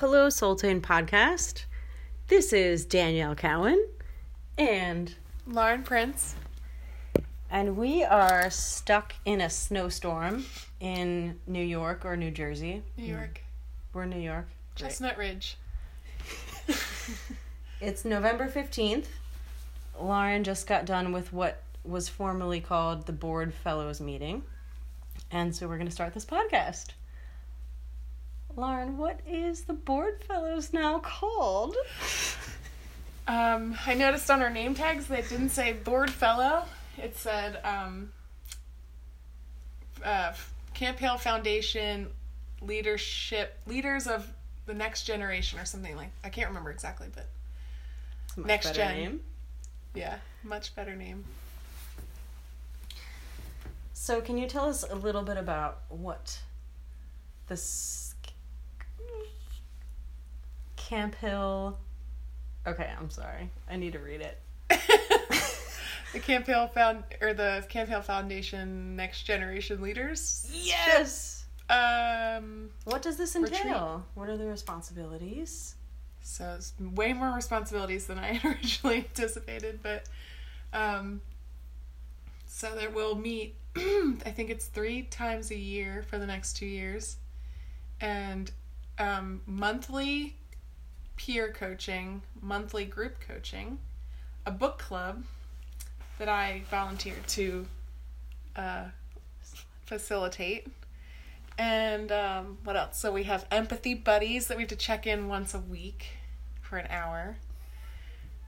Hello, Soltane Podcast. This is Danielle Cowan, and Lauren Prince. and we are stuck in a snowstorm in New York or New Jersey. New York. We're in New York. Chestnut Ridge. It's November 15th. Lauren just got done with what was formerly called the Board Fellows meeting. And so we're going to start this podcast. Lauren, what is the Board Fellows now called? Um, I noticed on our name tags that it didn't say board fellow. It said um, uh, Camp Hale Foundation leadership leaders of the next generation or something like. I can't remember exactly, but much Next gen. name. yeah, much better name. So, can you tell us a little bit about what this Camp Hill? Okay, I'm sorry. I need to read it. the Camp Hill Found or the Camp Hale Foundation Next Generation Leaders. Yes. Um, What does this Retreat. entail? What are the responsibilities? So it's way more responsibilities than I had originally anticipated, but um, so there will meet. I think it's three times a year for the next two years, and um, monthly peer coaching, monthly group coaching, a book club that I volunteered to uh, facilitate. And um, what else? So we have empathy buddies that we have to check in once a week for an hour.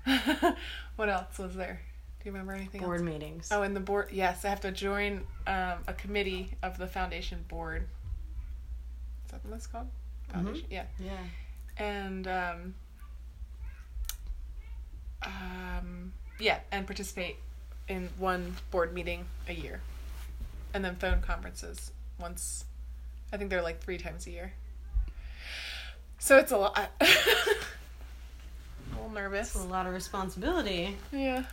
what else was there? Do you remember anything Board else? meetings. Oh, and the board. Yes, I have to join um, a committee of the foundation board. Is that what that's called? Foundation. Yeah yeah. And um, um, yeah, and participate in one board meeting a year, and then phone conferences once. I think they're like three times a year. So it's a lot. a little nervous. It's a lot of responsibility. Yeah.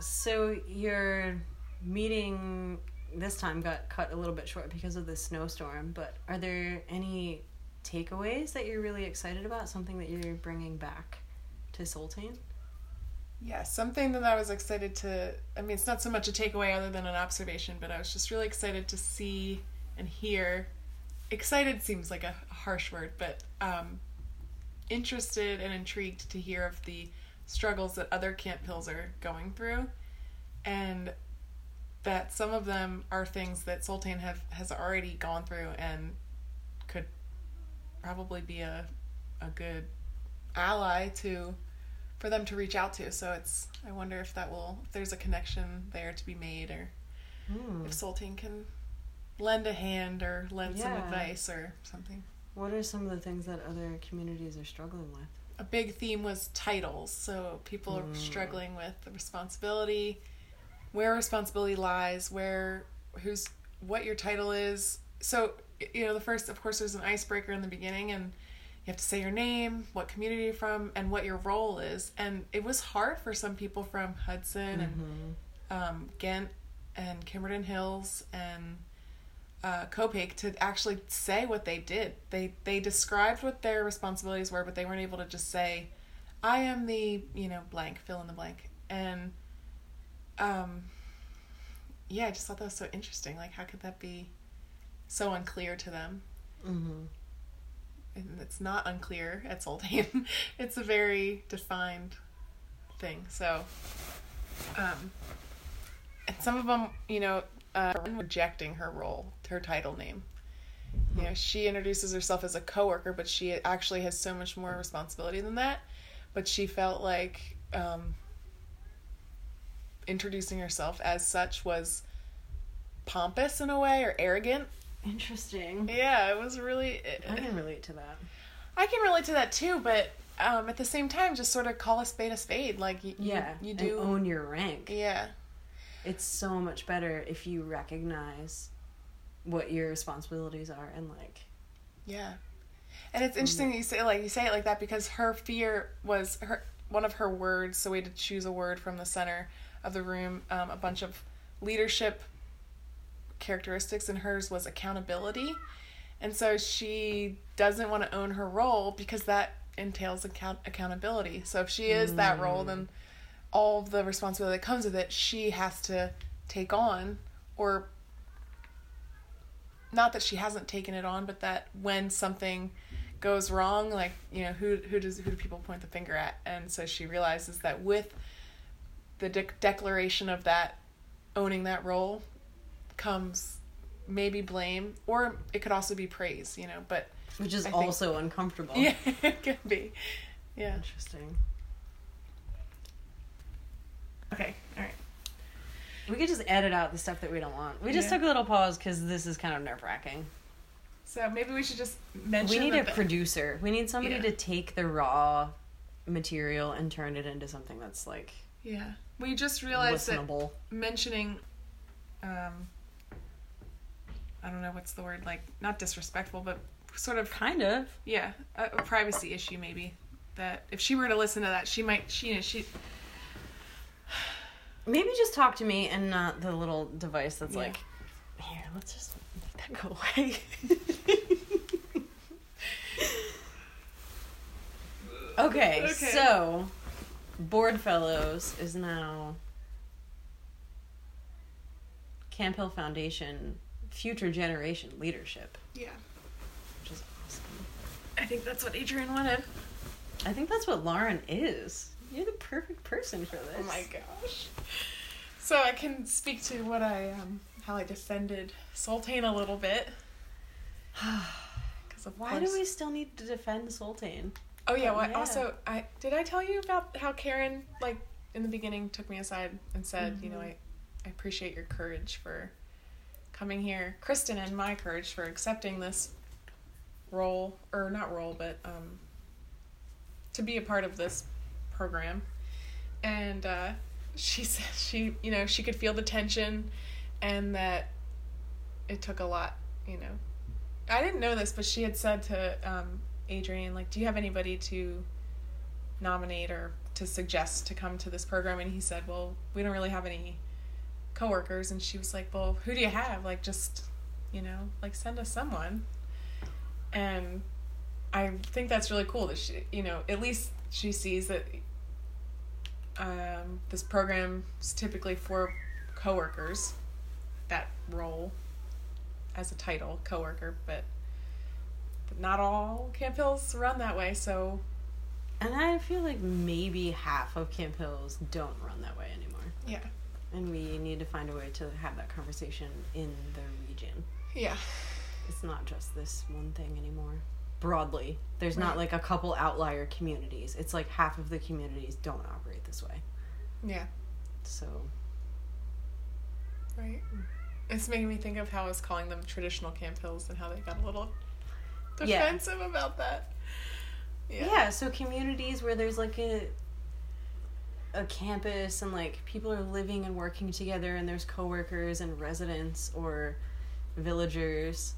So your meeting this time got cut a little bit short because of the snowstorm, but are there any takeaways that you're really excited about? Something that you're bringing back to Soltane? Yeah, something that I was excited to. I mean, it's not so much a takeaway other than an observation, but I was just really excited to see and hear. Excited seems like a harsh word, but um, interested and intrigued to hear of the struggles that other Camp Hills are going through, and that some of them are things that Soltane have has already gone through and could probably be a a good ally to for them to reach out to. So it's I wonder if that will if there's a connection there to be made or Hmm. if Soltane can lend a hand or lend some advice or something. What are some of the things that other communities are struggling with? A big theme was titles. So people are Mm. struggling with the responsibility, where responsibility lies, where who's what your title is. So you know, the first of course there's an icebreaker in the beginning and you have to say your name, what community you're from, and what your role is. And it was hard for some people from Hudson and um, Ghent and Kimberton Hills and uh, to actually say what they did. They they described what their responsibilities were, but they weren't able to just say, "I am the you know blank, fill in the blank." And um, yeah, I just thought that was so interesting. Like, how could that be so unclear to them? Mm-hmm. and it's not unclear at Soltane. it's a very defined thing. So, um, and some of them, you know, uh, rejecting her role, her title name. You know, she introduces herself as a coworker, but she actually has so much more responsibility than that. But she felt like um, introducing herself as such was pompous in a way or arrogant. Interesting. Yeah, it was really. I can relate to that. I can relate to that too, but um, at the same time, just sort of call a spade a spade. Like you, you- Yeah, you, and do. own your rank. yeah, It's so much better if you recognize what your responsibilities are and like yeah, and it's interesting that you say like you say it like that because her fear was her one of her words. So we had to choose a word from the center of the room. Um, a bunch of leadership characteristics, and hers was accountability. And so she doesn't want to own her role because that entails account- accountability. So if she is that role, then hmm. all of the responsibility that comes with it, she has to take on or not that she hasn't taken it on, but that when something goes wrong, like you know, who who does who do people point the finger at? And so she realizes that with the de- declaration of that owning that role comes maybe blame, or it could also be praise, you know. But Which is I think- also uncomfortable. yeah, it could be. Yeah. Interesting. Okay. All right. We could just edit out the stuff that we don't want. We just Yeah. took a little pause because this is kind of nerve wracking. So maybe we should just mention. We need a the- producer. We need somebody Yeah. to take the raw material and turn it into something that's like Yeah. We just realized that mentioning um I don't know what's the word like not disrespectful but sort of Kind of. yeah a, a privacy issue maybe that if she were to listen to that she might she you know she Maybe just talk to me and not the little device that's Yeah. like, here, let's just make that go away. okay, Okay. so Board Fellows is now Camp Hill Foundation Future Generation Leadership, yeah which is awesome. I think that's what Adrian wanted I think that's what Lauren is. You're the perfect person for this. oh my gosh so I can speak to what I um how I defended Soltane a little bit because of Why do we still need to defend Soltane? Oh yeah, well, Yeah. also I did I tell you about how Karen like in the beginning took me aside and said, you know, Mhm. I I appreciate your courage for coming here, Kristen and my courage for accepting this role or not role, but um to be a part of this program. And uh she said she, you know, she could feel the tension and that it took a lot, you know. I didn't know this, but she had said to um, Adrian, like, do you have anybody to nominate or to suggest to come to this program? And he said, well, we don't really have any coworkers. And she was like, well, who do you have? Like, just, you know, like send us someone. And I think that's really cool that she, you know, at least she sees that um, this program is typically for coworkers, that role as a title, coworker, but, but not all Camp Hills run that way. So And I feel like maybe half of Camp Hills don't run that way anymore. yeah, And we need to find a way to have that conversation in the region. yeah, It's not just this one thing anymore. Broadly, there's Right. not like a couple outlier communities. It's like half of the communities don't operate this way. yeah, So, right. It's making me think of how I was calling them traditional Camp Hills and how they got a little Yeah. defensive about that. Yeah. yeah. so communities where there's like a a campus and like people are living and working together and there's coworkers and residents or villagers.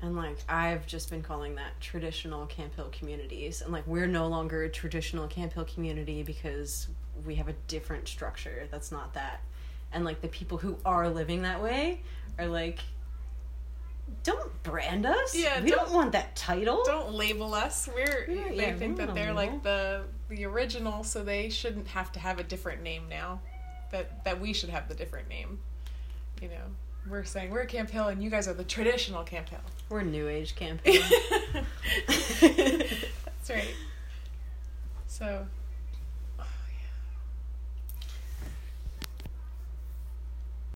And like I've just been calling that traditional Camp Hill communities. And like we're no longer a traditional Camp Hill community because we have a different structure that's not that. And like the people who are living that way are like don't brand us Yeah, we don't, don't- want that title Don't label us. We're Yeah, they yeah, think that they're like the the original, so they shouldn't have to have a different name now. That that we should have the different name. You know, we're saying we're Camp Hill, and you guys are the traditional Camp Hill. we're new age Camp Hill That's right. So